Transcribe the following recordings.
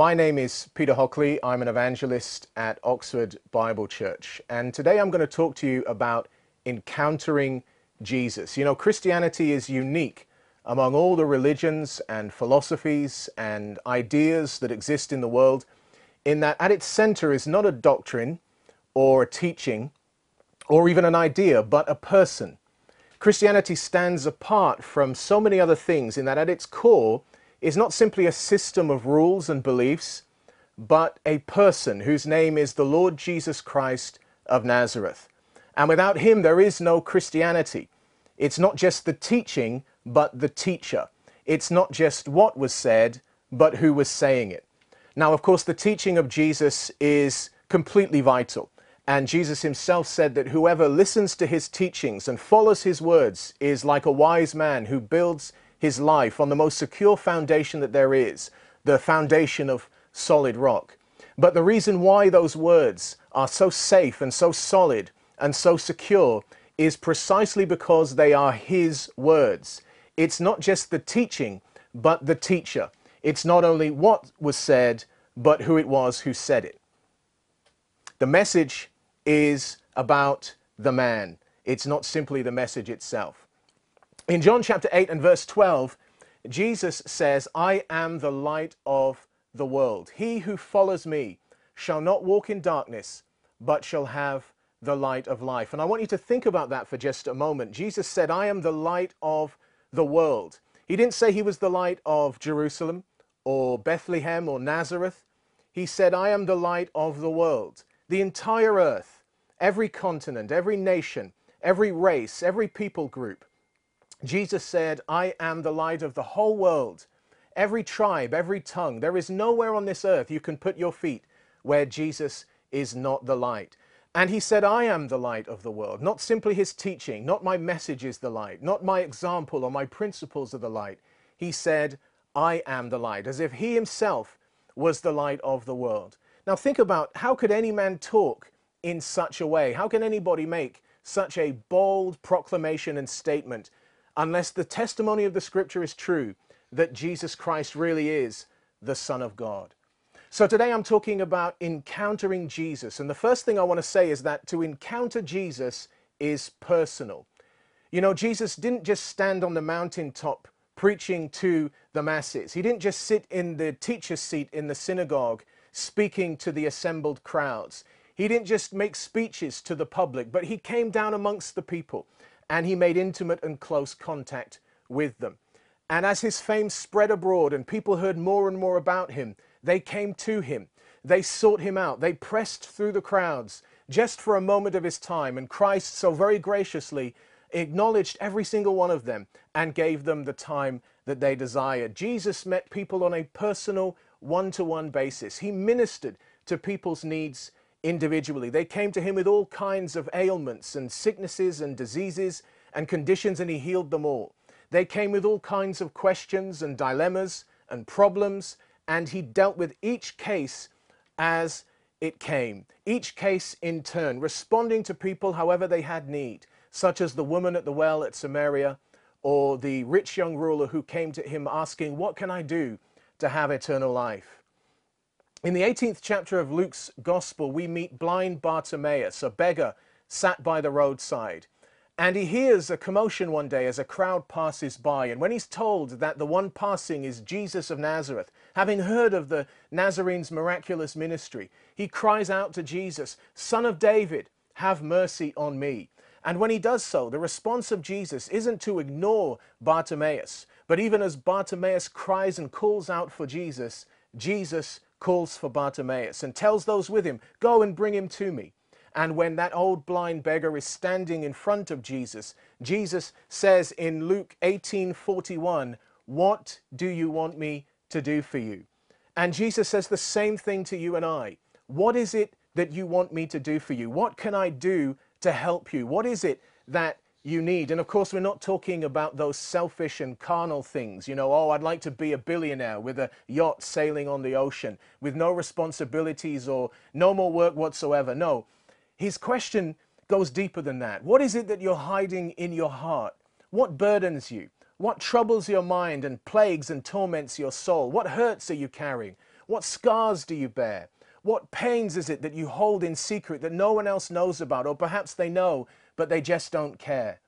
My name is Peter Hockley. I'm an evangelist at Oxford Bible Church. And today I'm going to talk to you about encountering Jesus. You know, Christianity is unique among all the religions and philosophies and ideas that exist in the world in that at its center is not a doctrine or a teaching or even an idea, but a person. Christianity stands apart from so many other things in that at its core is not simply a system of rules and beliefs, but a person whose name is the Lord Jesus Christ of Nazareth. And without him, there is no Christianity. It's not just the teaching, but the teacher. It's not just what was said, but who was saying it. Now, of course, the teaching of Jesus is completely vital. And Jesus himself said that whoever listens to his teachings and follows his words is like a wise man who builds his life on the most secure foundation that there is, the foundation of solid rock. But the reason why those words are so safe and so solid and so secure is precisely because they are his words. It's not just the teaching, but the teacher. It's not only what was said, but who it was who said it. The message is about the man. It's not simply the message itself. In John chapter 8 and verse 12, Jesus says, I am the light of the world. He who follows me shall not walk in darkness, but shall have the light of life. And I want you to think about that for just a moment. Jesus said, I am the light of the world. He didn't say he was the light of Jerusalem or Bethlehem or Nazareth. He said, I am the light of the world. The entire earth, every continent, every nation, every race, every people group Jesus said, I am the light of the whole world. Every tribe, every tongue, there is nowhere on this earth you can put your feet where Jesus is not the light. And he said, I am the light of the world. Not simply his teaching, not my message is the light, not my example or my principles are the light. He said, I am the light, as if he himself was the light of the world. Now think about how could any man talk in such a way? How can anybody make such a bold proclamation and statement unless the testimony of the scripture is true that Jesus Christ really is the Son of God. So today I'm talking about encountering Jesus. And the first thing I want to say is that to encounter Jesus is personal. You know, Jesus didn't just stand on the mountaintop preaching to the masses. He didn't just sit in the teacher's seat in the synagogue speaking to the assembled crowds. He didn't just make speeches to the public, but he came down amongst the people and he made intimate and close contact with them. And as his fame spread abroad and people heard more and more about him, they came to him. They sought him out. They pressed through the crowds just for a moment of his time. And Christ so very graciously acknowledged every single one of them and gave them the time that they desired. Jesus met people on a personal, one to one basis. He ministered to people's needs individually. They came to him with all kinds of ailments and sicknesses and diseases and conditions, and he healed them all. They came with all kinds of questions and dilemmas and problems, and he dealt with each case as it came, each case in turn, responding to people however they had need, such as the woman at the well at Samaria, or the rich young ruler who came to him asking, What can I do to have eternal life? In the 18th chapter of Luke's Gospel, we meet blind Bartimaeus, a beggar sat by the roadside. And he hears a commotion one day as a crowd passes by. And when he's told that the one passing is Jesus of Nazareth, having heard of the Nazarene's miraculous ministry, he cries out to Jesus, Son of David, have mercy on me. And when he does so, the response of Jesus isn't to ignore Bartimaeus, but even as Bartimaeus cries and calls out for Jesus, Jesus calls for Bartimaeus and tells those with him, Go and bring him to me. And when that old blind beggar is standing in front of Jesus, Jesus says in Luke 18:41, "What do you want me to do for you?" And Jesus says the same thing to you and I. What is it that you want me to do for you? What can I do to help you? What is it that you need. And of course, we're not talking about those selfish and carnal things. You know, oh, I'd like to be a billionaire with a yacht sailing on the ocean with no responsibilities or no more work whatsoever. No, his question goes deeper than that. What is it that you're hiding in your heart? What burdens you? What troubles your mind and plagues and torments your soul? What hurts are you carrying? What scars do you bear? What pains is it that you hold in secret that no one else knows about, or perhaps they know, but they just don't care?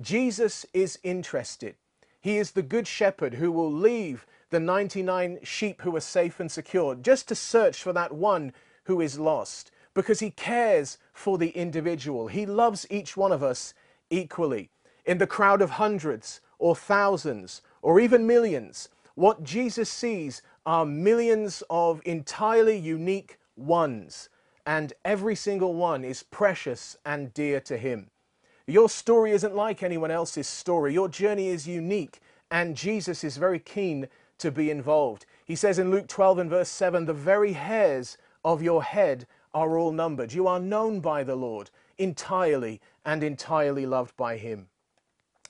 Jesus is interested. He is the good shepherd who will leave the 99 sheep who are safe and secure just to search for that one who is lost because he cares for the individual. He loves each one of us equally. In the crowd of hundreds or thousands or even millions, what Jesus sees are millions of entirely unique ones, and every single one is precious and dear to him. Your story isn't like anyone else's story. Your journey is unique, and Jesus is very keen to be involved. He says in Luke 12 and verse 7 the very hairs of your head are all numbered. You are known by the Lord entirely and entirely loved by Him.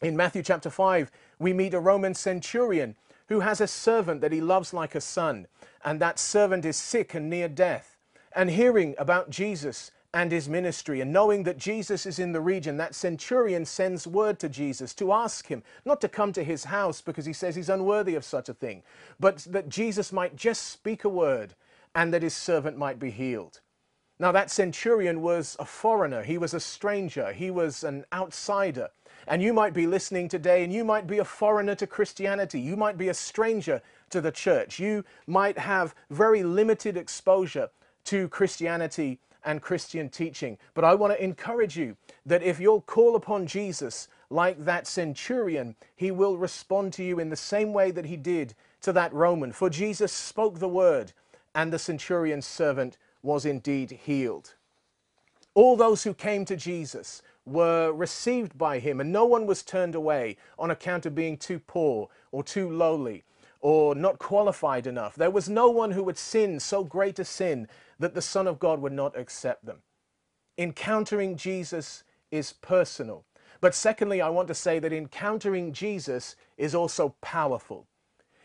In Matthew chapter 5, we meet a Roman centurion who has a servant that he loves like a son, and that servant is sick and near death. And hearing about Jesus and his ministry, and knowing that Jesus is in the region, that centurion sends word to Jesus to ask him not to come to his house because he says he's unworthy of such a thing, but that Jesus might just speak a word and that his servant might be healed. Now, that centurion was a foreigner, he was a stranger, he was an outsider. And you might be listening today and you might be a foreigner to Christianity. You might be a stranger to the church. You might have very limited exposure to Christianity and Christian teaching. But I want to encourage you that if you'll call upon Jesus like that centurion, he will respond to you in the same way that he did to that Roman. For Jesus spoke the word, and the centurion's servant was indeed healed. All those who came to Jesus were received by him, and no one was turned away on account of being too poor or too lowly or not qualified enough. There was no one who would sin so great a sin that the Son of God would not accept them. Encountering Jesus is personal. But secondly, I want to say that encountering Jesus is also powerful.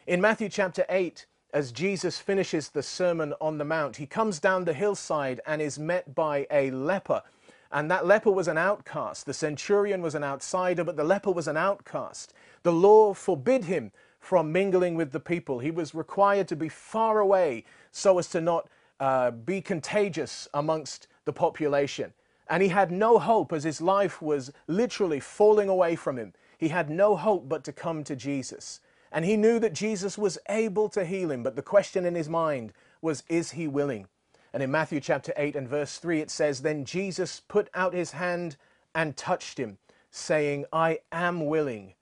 In Matthew chapter 8, as Jesus finishes the Sermon on the Mount, he comes down the hillside and is met by a leper and that leper was an outcast. The centurion was an outsider, but the leper was an outcast. The law forbid him from mingling with the people. He was required to be far away so as to not uh, be contagious amongst the population. And he had no hope as his life was literally falling away from him. He had no hope but to come to Jesus. And he knew that Jesus was able to heal him, but the question in his mind was, is he willing? And in Matthew chapter 8 and verse 3, it says, Then Jesus put out his hand and touched him, saying, I am willing,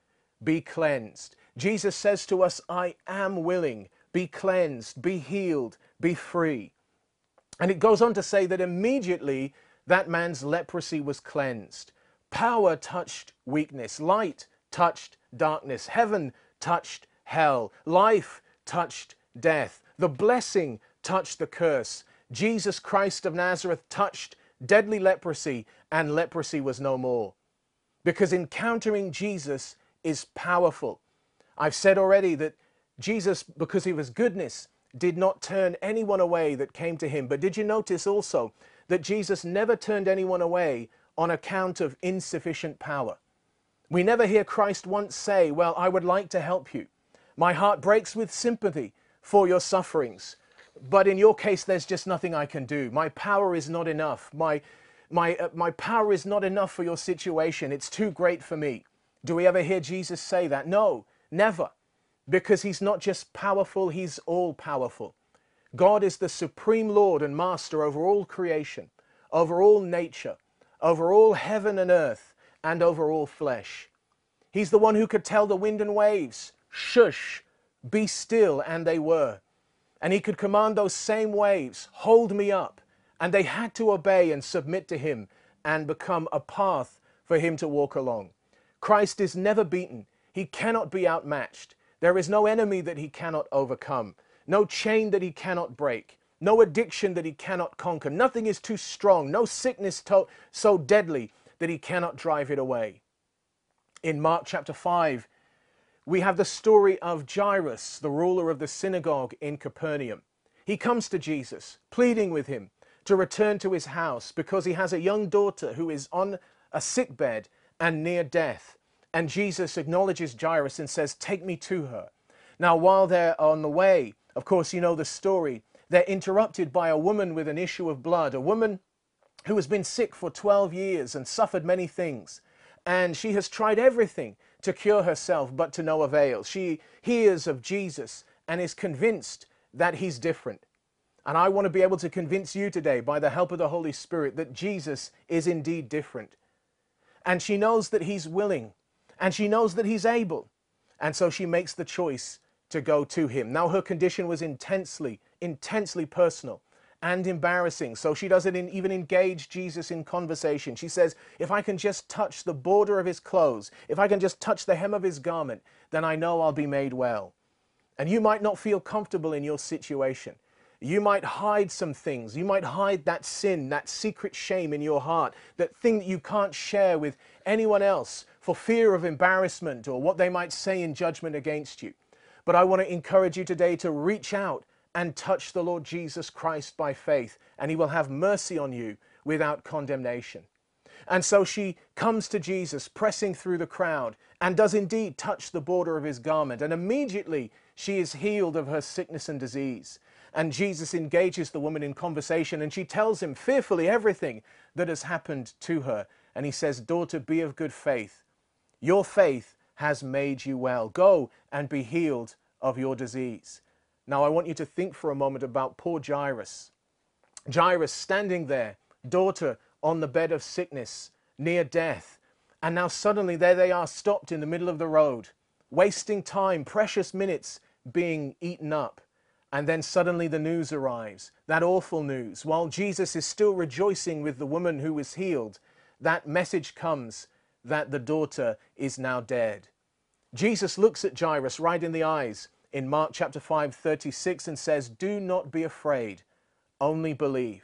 be cleansed. Jesus says to us, I am willing, be cleansed, be healed, be free. And it goes on to say that immediately that man's leprosy was cleansed. Power touched weakness, light touched darkness, heaven touched hell, life touched death, the blessing touched the curse, Jesus Christ of Nazareth touched deadly leprosy and leprosy was no more. Because encountering Jesus is powerful. I've said already that Jesus, because of his goodness, did not turn anyone away that came to him. But did you notice also that Jesus never turned anyone away on account of insufficient power? We never hear Christ once say, Well, I would like to help you. My heart breaks with sympathy for your sufferings but in your case, there's just nothing I can do. My power is not enough. My, my, uh, my power is not enough for your situation. It's too great for me. Do we ever hear Jesus say that? No, never. Because he's not just powerful, he's all powerful. God is the supreme Lord and Master over all creation, over all nature, over all heaven and earth, and over all flesh. He's the one who could tell the wind and waves, shush, be still, and they were. And he could command those same waves, hold me up. And they had to obey and submit to him and become a path for him to walk along. Christ is never beaten. He cannot be outmatched. There is no enemy that he cannot overcome, no chain that he cannot break, no addiction that he cannot conquer. Nothing is too strong, no sickness to- so deadly that he cannot drive it away. In Mark chapter 5, we have the story of Jairus, the ruler of the synagogue in Capernaum. He comes to Jesus, pleading with him to return to his house because he has a young daughter who is on a sick bed and near death. And Jesus acknowledges Jairus and says, Take me to her. Now, while they're on the way, Of course, you know the story. They're interrupted by a woman with an issue of blood, a woman who has been sick for 12 years and suffered many things. And she has tried everything to cure herself, but to no avail. She hears of Jesus and is convinced that he's different. And I want to be able to convince you today, by the help of the Holy Spirit, that Jesus is indeed different. And she knows that he's willing, and she knows that he's able. And so she makes the choice to go to him. Now, her condition was intensely, intensely personal and embarrassing. So she doesn't even engage Jesus in conversation. She says, If I can just touch the border of his clothes, if I can just touch the hem of his garment, then I know I'll be made well. And you might not feel comfortable in your situation. You might hide some things. You might hide that sin, that secret shame in your heart, that thing that you can't share with anyone else for fear of embarrassment or what they might say in judgment against you. But I want to encourage you today to reach out and touch the Lord Jesus Christ by faith, and He will have mercy on you without condemnation. And so she comes to Jesus, pressing through the crowd, and does indeed touch the border of his garment. And immediately she is healed of her sickness and disease. And Jesus engages the woman in conversation, and she tells him fearfully everything that has happened to her. And he says, Daughter, be of good faith. Your faith has made you well. Go and be healed of your disease. Now, I want you to think for a moment about poor Jairus. Jairus standing there, daughter on the bed of sickness, near death. And now suddenly there they are, stopped in the middle of the road, wasting time, precious minutes being eaten up. And then suddenly the news arrives, that awful news. While Jesus is still rejoicing with the woman who was healed, that message comes that the daughter is now dead. Jesus looks at Jairus right in the eyes in Mark chapter 5, 36, and says, Do not be afraid, only believe.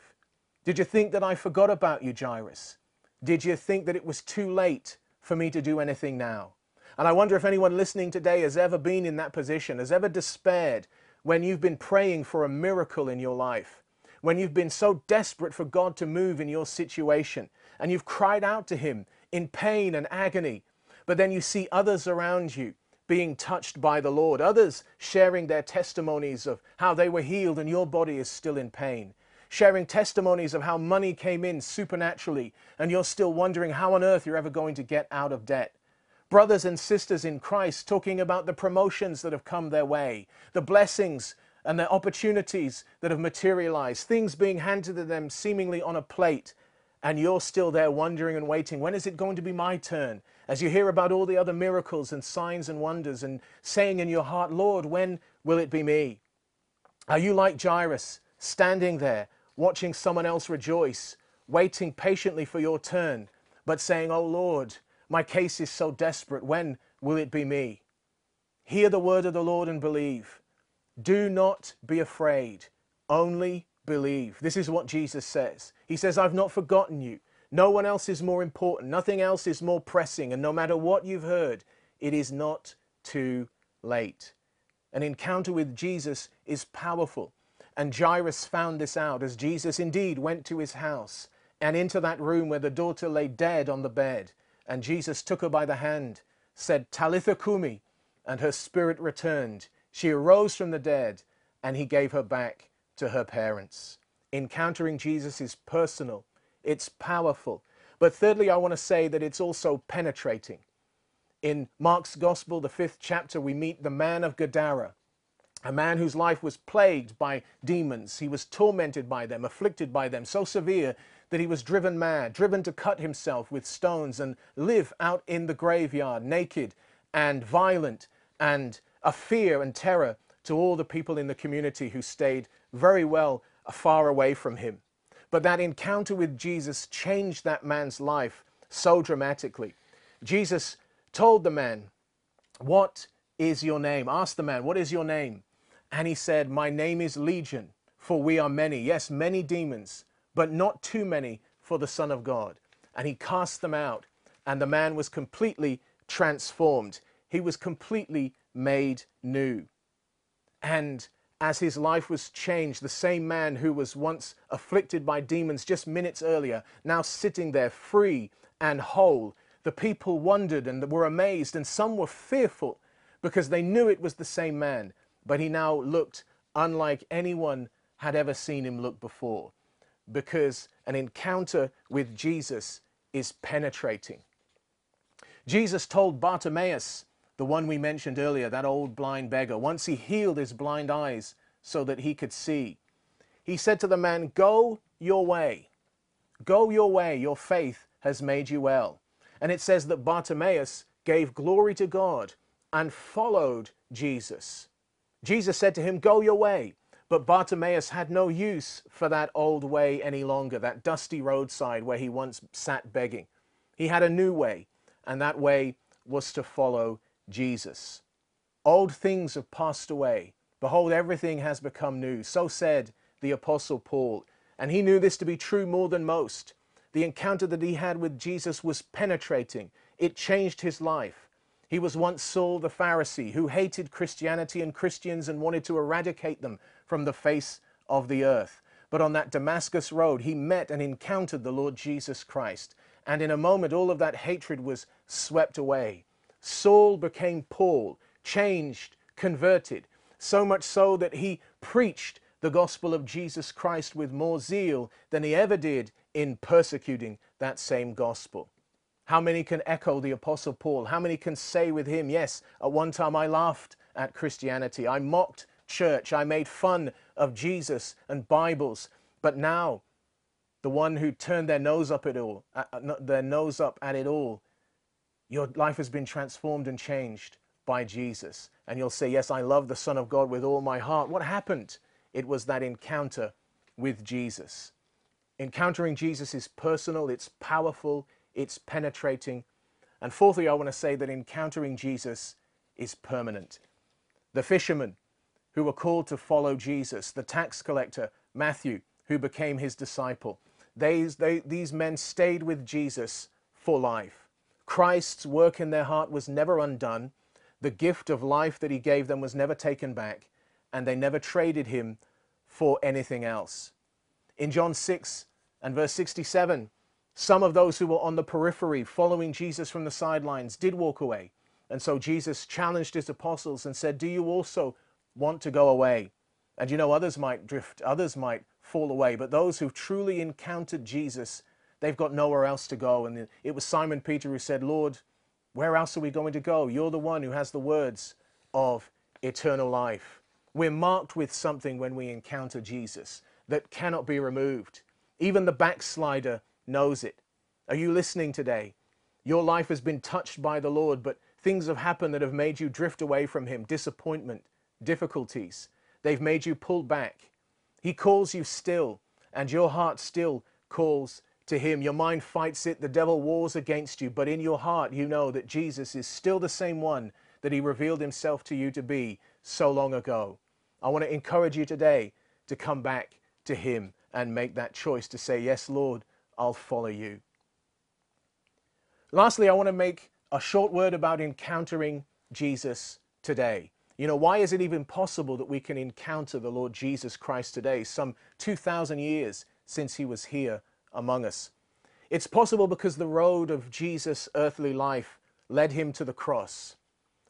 Did you think that I forgot about you, Jairus? Did you think that it was too late for me to do anything now? And I wonder if anyone listening today has ever been in that position, has ever despaired when you've been praying for a miracle in your life, when you've been so desperate for God to move in your situation, and you've cried out to Him in pain and agony, but then you see others around you being touched by the Lord, others sharing their testimonies of how they were healed and your body is still in pain sharing testimonies of how money came in supernaturally, and you're still wondering how on earth you're ever going to get out of debt. Brothers and sisters in Christ talking about the promotions that have come their way, the blessings and the opportunities that have materialized, things being handed to them seemingly on a plate, and you're still there wondering and waiting. When is it going to be my turn? As you hear about all the other miracles and signs and wonders, and saying in your heart, Lord, when will it be me? Are you like Jairus, standing there, watching someone else rejoice, waiting patiently for your turn, but saying, Oh Lord, my case is so desperate. When will it be me? Hear the word of the Lord and believe. Do not be afraid, only believe. This is what Jesus says. He says, I've not forgotten you. No one else is more important. Nothing else is more pressing. And no matter what you've heard, it is not too late. An encounter with Jesus is powerful. And Jairus found this out as Jesus indeed went to his house and into that room where the daughter lay dead on the bed. And Jesus took her by the hand, said, Talitha cumi, and her spirit returned. She arose from the dead, and he gave her back to her parents. Encountering Jesus is personal, it's powerful. But thirdly, I want to say that it's also penetrating. In Mark's Gospel, the fifth chapter, we meet the man of Gadara a man whose life was plagued by demons. He was tormented by them, afflicted by them, so severe that he was driven mad, driven to cut himself with stones and live out in the graveyard, naked and violent, and a fear and terror to all the people in the community who stayed very well far away from him. But that encounter with Jesus changed that man's life so dramatically. Jesus told the man, What is your name? Asked the man, What is your name? And he said, My name is Legion, for we are many. Yes, many demons, but not too many for the Son of God. And he cast them out, and the man was completely transformed. He was completely made new. And as his life was changed, the same man who was once afflicted by demons just minutes earlier, now sitting there free and whole, the people wondered and were amazed, and some were fearful because they knew it was the same man but he now looked unlike anyone had ever seen him look before because an encounter with Jesus is penetrating. Jesus told Bartimaeus, the one we mentioned earlier, that old blind beggar, once he healed his blind eyes so that he could see, he said to the man, Go your way. Go your way. Your faith has made you well. And it says that Bartimaeus gave glory to God and followed Jesus. Jesus said to him, Go your way. But Bartimaeus had no use for that old way any longer, that dusty roadside where he once sat begging. He had a new way, and that way was to follow Jesus. Old things have passed away. Behold, everything has become new. So said the Apostle Paul. And he knew this to be true more than most. The encounter that he had with Jesus was penetrating, it changed his life. He was once Saul the Pharisee who hated Christianity and Christians and wanted to eradicate them from the face of the earth. But on that Damascus road, he met and encountered the Lord Jesus Christ. And in a moment, all of that hatred was swept away. Saul became Paul, changed, converted, so much so that he preached the gospel of Jesus Christ with more zeal than he ever did in persecuting that same gospel. How many can echo the Apostle Paul? How many can say with him, Yes, at one time I laughed at Christianity, I mocked church, I made fun of Jesus and Bibles, but now the one who turned their nose up at all, uh, uh, their nose up at it all, your life has been transformed and changed by Jesus. And you'll say, Yes, I love the Son of God with all my heart. What happened? It was that encounter with Jesus. Encountering Jesus is personal, it's powerful, it's penetrating. And fourthly, I want to say that encountering Jesus is permanent. The fishermen who were called to follow Jesus, the tax collector, Matthew, who became his disciple, these, they, these men stayed with Jesus for life. Christ's work in their heart was never undone. The gift of life that he gave them was never taken back, and they never traded him for anything else. In John 6 and verse 67, some of those who were on the periphery following Jesus from the sidelines did walk away. And so Jesus challenged his apostles and said, Do you also want to go away? And you know, others might drift, others might fall away, but those who've truly encountered Jesus, they've got nowhere else to go. And it was Simon Peter who said, Lord, where else are we going to go? You're the one who has the words of eternal life. We're marked with something when we encounter Jesus that cannot be removed. Even the backslider knows it. Are you listening today? Your life has been touched by the Lord, but things have happened that have made you drift away from Him disappointment, difficulties. They've made you pull back. He calls you still, and your heart still calls to Him. Your mind fights it, the devil wars against you, but in your heart you know that Jesus is still the same one that He revealed Himself to you to be so long ago. I want to encourage you today to come back to Him and make that choice to say, Yes, Lord, I'll follow you. Lastly, I want to make a short word about encountering Jesus today. You know, why is it even possible that we can encounter the Lord Jesus Christ today, some 2,000 years since he was here among us? It's possible because the road of Jesus' earthly life led him to the cross.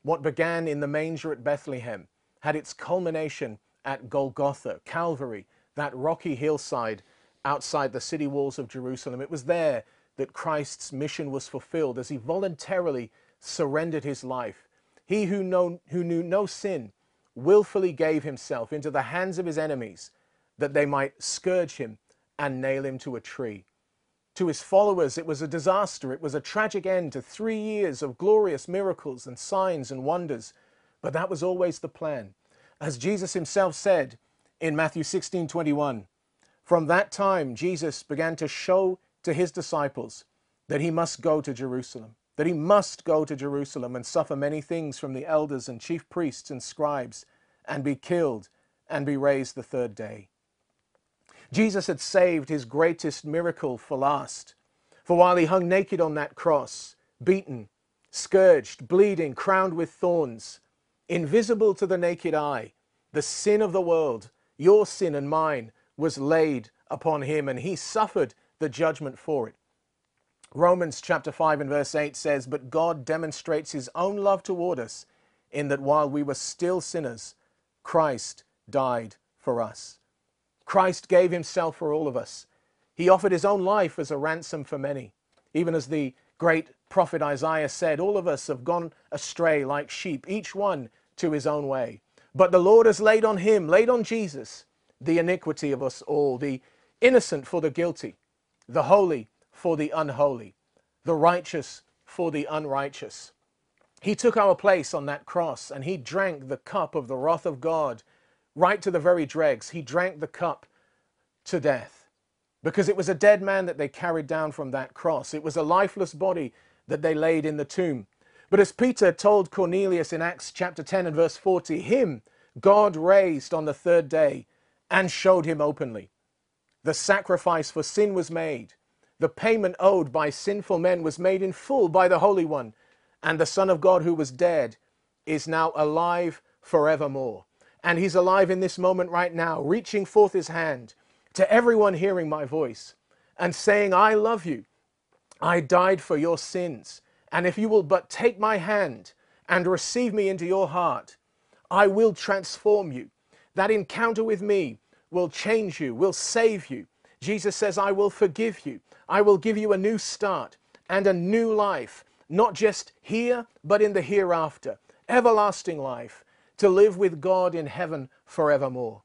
What began in the manger at Bethlehem had its culmination at Golgotha, Calvary, that rocky hillside outside the city walls of Jerusalem. It was there that Christ's mission was fulfilled as he voluntarily surrendered his life. He who, who knew no sin willfully gave himself into the hands of his enemies that they might scourge him and nail him to a tree. To his followers, it was a disaster. It was a tragic end to three years of glorious miracles and signs and wonders. But that was always the plan. As Jesus himself said in Matthew 16 21, from that time, Jesus began to show to his disciples that he must go to Jerusalem, that he must go to Jerusalem and suffer many things from the elders and chief priests and scribes, and be killed and be raised the third day. Jesus had saved his greatest miracle for last. For while he hung naked on that cross, beaten, scourged, bleeding, crowned with thorns, invisible to the naked eye, the sin of the world, your sin and mine, was laid upon him and he suffered the judgment for it. Romans chapter 5 and verse 8 says, But God demonstrates his own love toward us in that while we were still sinners, Christ died for us. Christ gave himself for all of us. He offered his own life as a ransom for many. Even as the great prophet Isaiah said, All of us have gone astray like sheep, each one to his own way. But the Lord has laid on him, laid on Jesus, the iniquity of us all, the innocent for the guilty, the holy for the unholy, the righteous for the unrighteous. He took our place on that cross and he drank the cup of the wrath of God right to the very dregs. He drank the cup to death because it was a dead man that they carried down from that cross. It was a lifeless body that they laid in the tomb. But as Peter told Cornelius in Acts chapter 10 and verse 40, him God raised on the third day and showed him openly. The sacrifice for sin was made. The payment owed by sinful men was made in full by the Holy One. And the Son of God who was dead is now alive forevermore. And he's alive in this moment right now, reaching forth his hand to everyone hearing my voice and saying, I love you. I died for your sins. And if you will but take my hand and receive me into your heart, I will transform you. That encounter with me will change you, will save you. Jesus says, I will forgive you. I will give you a new start and a new life, not just here, but in the hereafter. Everlasting life to live with God in heaven forevermore.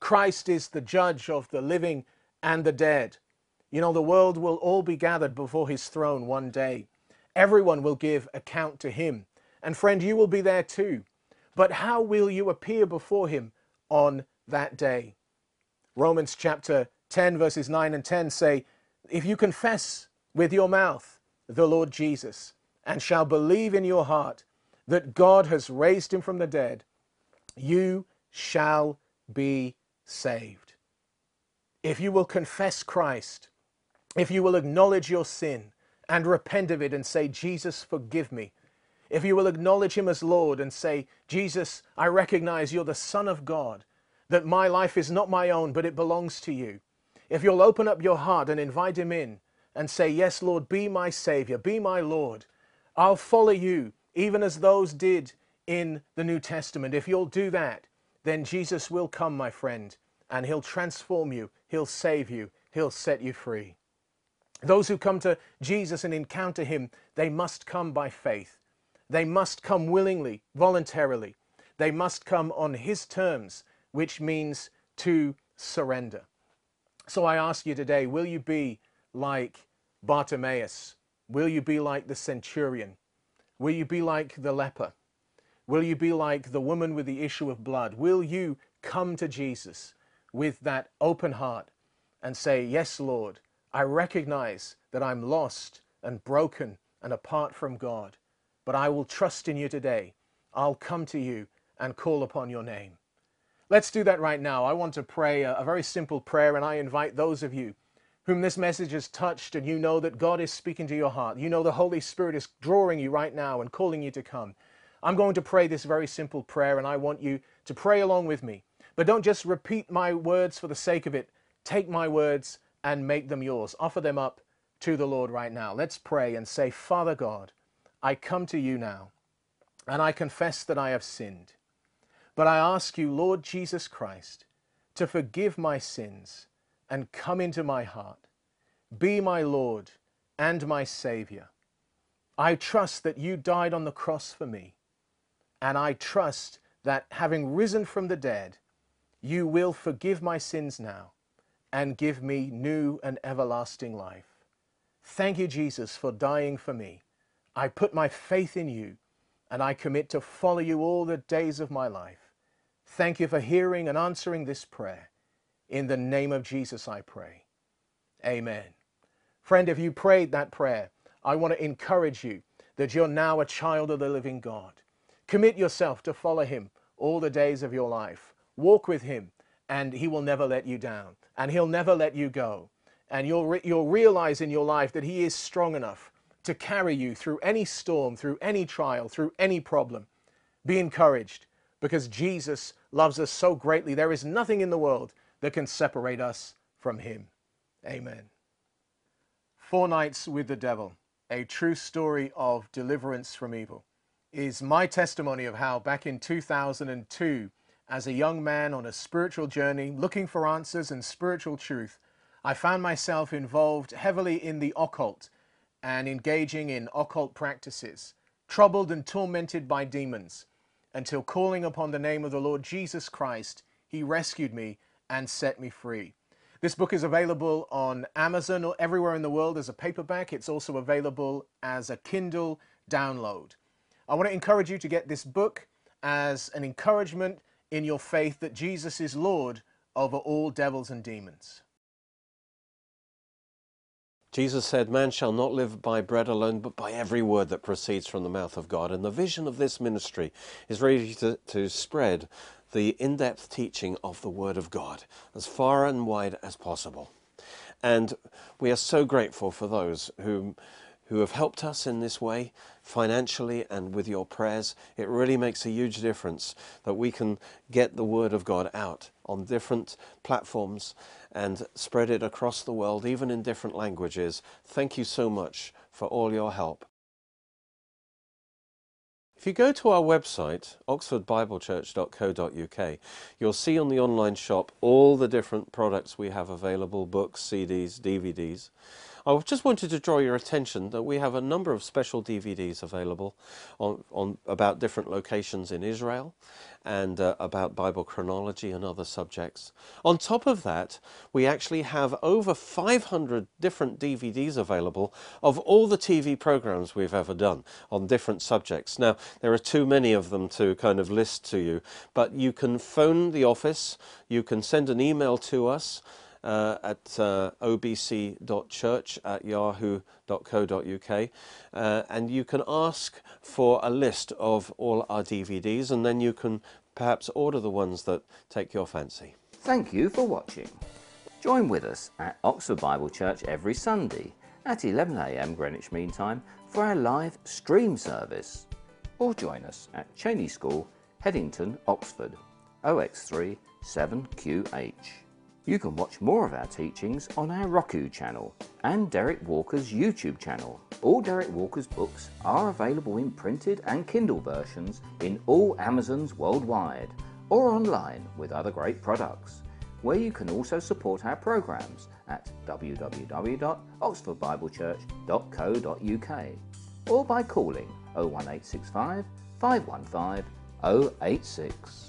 Christ is the judge of the living and the dead. You know, the world will all be gathered before his throne one day. Everyone will give account to him. And friend, you will be there too. But how will you appear before him on that day? Romans chapter 10, verses 9 and 10 say, If you confess with your mouth the Lord Jesus, and shall believe in your heart that God has raised him from the dead, you shall be saved. If you will confess Christ, if you will acknowledge your sin and repent of it and say, Jesus, forgive me, if you will acknowledge him as Lord and say, Jesus, I recognize you're the Son of God, that my life is not my own, but it belongs to you. If you'll open up your heart and invite him in and say, Yes, Lord, be my Savior, be my Lord, I'll follow you, even as those did in the New Testament. If you'll do that, then Jesus will come, my friend, and he'll transform you, he'll save you, he'll set you free. Those who come to Jesus and encounter him, they must come by faith. They must come willingly, voluntarily. They must come on his terms, which means to surrender. So I ask you today, will you be like Bartimaeus? Will you be like the centurion? Will you be like the leper? Will you be like the woman with the issue of blood? Will you come to Jesus with that open heart and say, Yes, Lord, I recognize that I'm lost and broken and apart from God, but I will trust in you today. I'll come to you and call upon your name. Let's do that right now. I want to pray a, a, very simple prayer, and I invite those of you whom this message has touched and you know that God is speaking to your heart. You know the Holy Spirit is drawing you right now and calling you to come. I'm going to pray this very simple prayer, and I want you to pray along with me. But don't just repeat my words for the sake of it. Take my words and make them yours. Offer them up to the Lord right now. Let's pray and say, Father God, I come to you now, and I confess that I have sinned. But I ask you, Lord Jesus Christ, to forgive my sins and come into my heart. Be my Lord and my Savior. I trust that you died on the cross for me, and I trust that having risen from the dead, you will forgive my sins now and give me new and everlasting life. Thank you, Jesus, for dying for me. I put my faith in you and I commit to follow you all the days of my life. Thank you for hearing and answering this prayer. In the name of Jesus, I pray. Amen. Friend, if you prayed that prayer, I want to encourage you that you're now a child of the living God. Commit yourself to follow him all the days of your life. Walk with him and he will never let you down and he'll never let you go. And you'll, re you'll realize in your life that he is strong enough to carry you through any storm, through any trial, through any problem. Be encouraged because Jesus loves us so greatly. There is nothing in the world that can separate us from him. Amen. Four Nights with the Devil, a true story of deliverance from evil, is my testimony of how back in 2002 as a young man on a spiritual journey, looking for answers and spiritual truth, I found myself involved heavily in the occult and engaging in occult practices, troubled and tormented by demons, until calling upon the name of the Lord Jesus Christ, He rescued me and set me free. This book is available on Amazon or everywhere in the world as a paperback. It's also available as a Kindle download. I want to encourage you to get this book as an encouragement in your faith that Jesus is Lord over all devils and demons. Jesus said, Man shall not live by bread alone, but by every word that proceeds from the mouth of God. And the vision of this ministry is really to, to spread the in depth teaching of the Word of God as far and wide as possible. And we are so grateful for those who who have helped us in this way financially and with your prayers. It really makes a huge difference that we can get the Word of God out on different platforms and spread it across the world, even in different languages. Thank you so much for all your help. If you go to our website, oxfordbiblechurch.co.uk, you'll see on the online shop all the different products we have available books, CDs, DVDs. I just wanted to draw your attention that we have a number of special DVDs available on, on about different locations in Israel and uh, about Bible chronology and other subjects. On top of that, we actually have over 500 different DVDs available of all the TV programs we've ever done on different subjects. Now, there are too many of them to kind of list to you, but you can phone the office, you can send an email to us uh, at uh, obc.church at yahoo.co.uk uh, and you can ask for a list of all our DVDs and then you can perhaps order the ones that take your fancy. Thank you for watching. Join with us at Oxford Bible Church every Sunday at 11am Greenwich Mean Time for our live stream service. Or join us at Cheney School, Headington, Oxford, OX3 7QH. You can watch more of our teachings on our Roku channel and Derek Walker's YouTube channel. All Derek Walker's books are available in printed and Kindle versions in all Amazons worldwide or online with other great products, where you can also support our programs at www.oxfordbiblechurch.co.uk or by calling 01865 515 086.